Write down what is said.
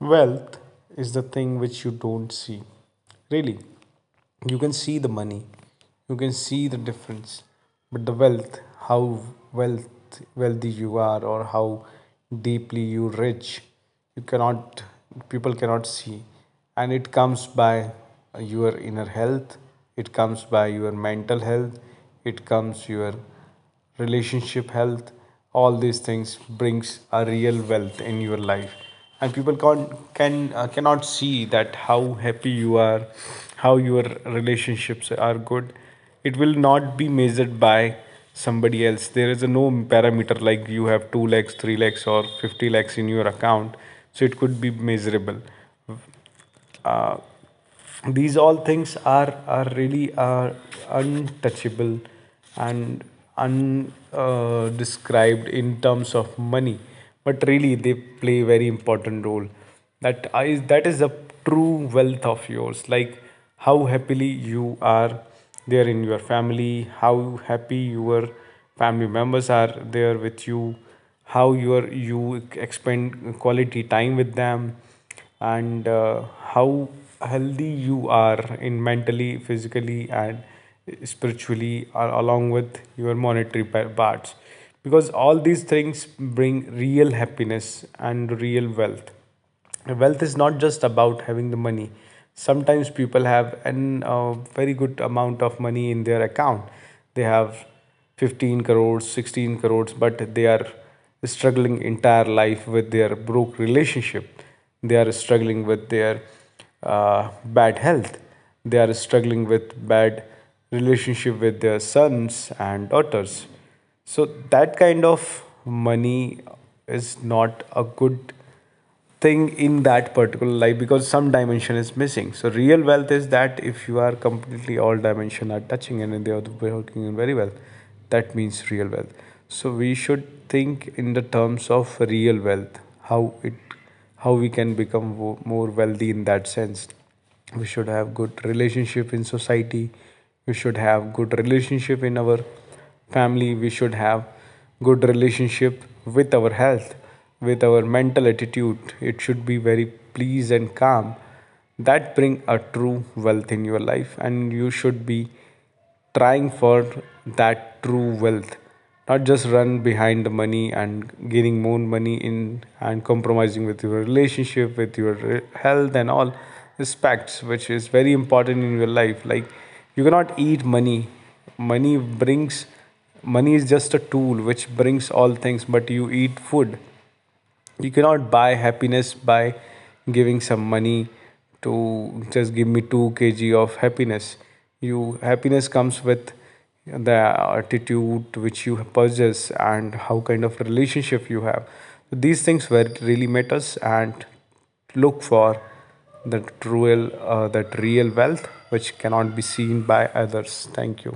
Wealth is the thing which you don't see. Really, you can see the money, you can see the difference, but the wealth, how wealth wealthy you are, or how deeply you rich, you cannot. People cannot see, and it comes by your inner health. It comes by your mental health. It comes your relationship health all these things brings a real wealth in your life and people can can uh, cannot see that how happy you are how your relationships are good. It will not be measured by somebody else. There is a no parameter like you have 2 lakhs 3 lakhs or 50 lakhs in your account. So it could be measurable. Uh, these all things are are really uh, untouchable and undescribed uh, in terms of money but really they play a very important role. That is that is the true wealth of yours. Like how happily you are there in your family how happy your family members are there with you how you are you expend quality time with them and uh, how healthy you are in mentally physically and spiritually along with your monetary parts because all these things bring real happiness and real wealth. Wealth is not just about having the money. Sometimes people have an uh, very good amount of money in their account. They have 15 crores 16 crores but they are struggling entire life with their broke relationship. They are struggling with their uh, bad health. They are struggling with bad relationship with their sons and daughters so that kind of money is not a good thing in that particular life because some dimension is missing. So real wealth is that if you are completely all dimension are touching and they are working very well that means real wealth. So we should think in the terms of real wealth how it how we can become more wealthy in that sense. We should have good relationship in society. We should have good relationship in our family we should have good relationship with our health with our mental attitude. It should be very pleased and calm. That bring a true wealth in your life and you should be trying for that true wealth. Not just run behind the money and gaining more money in and compromising with your relationship with your health and all aspects which is very important in your life. Like you cannot eat money. Money brings money is just a tool which brings all things but you eat food. You cannot buy happiness by giving some money to just give me 2 kg of happiness. You happiness comes with the attitude which you possess and how kind of relationship you have. These things were really matters and look for that real uh, that real wealth which cannot be seen by others. Thank you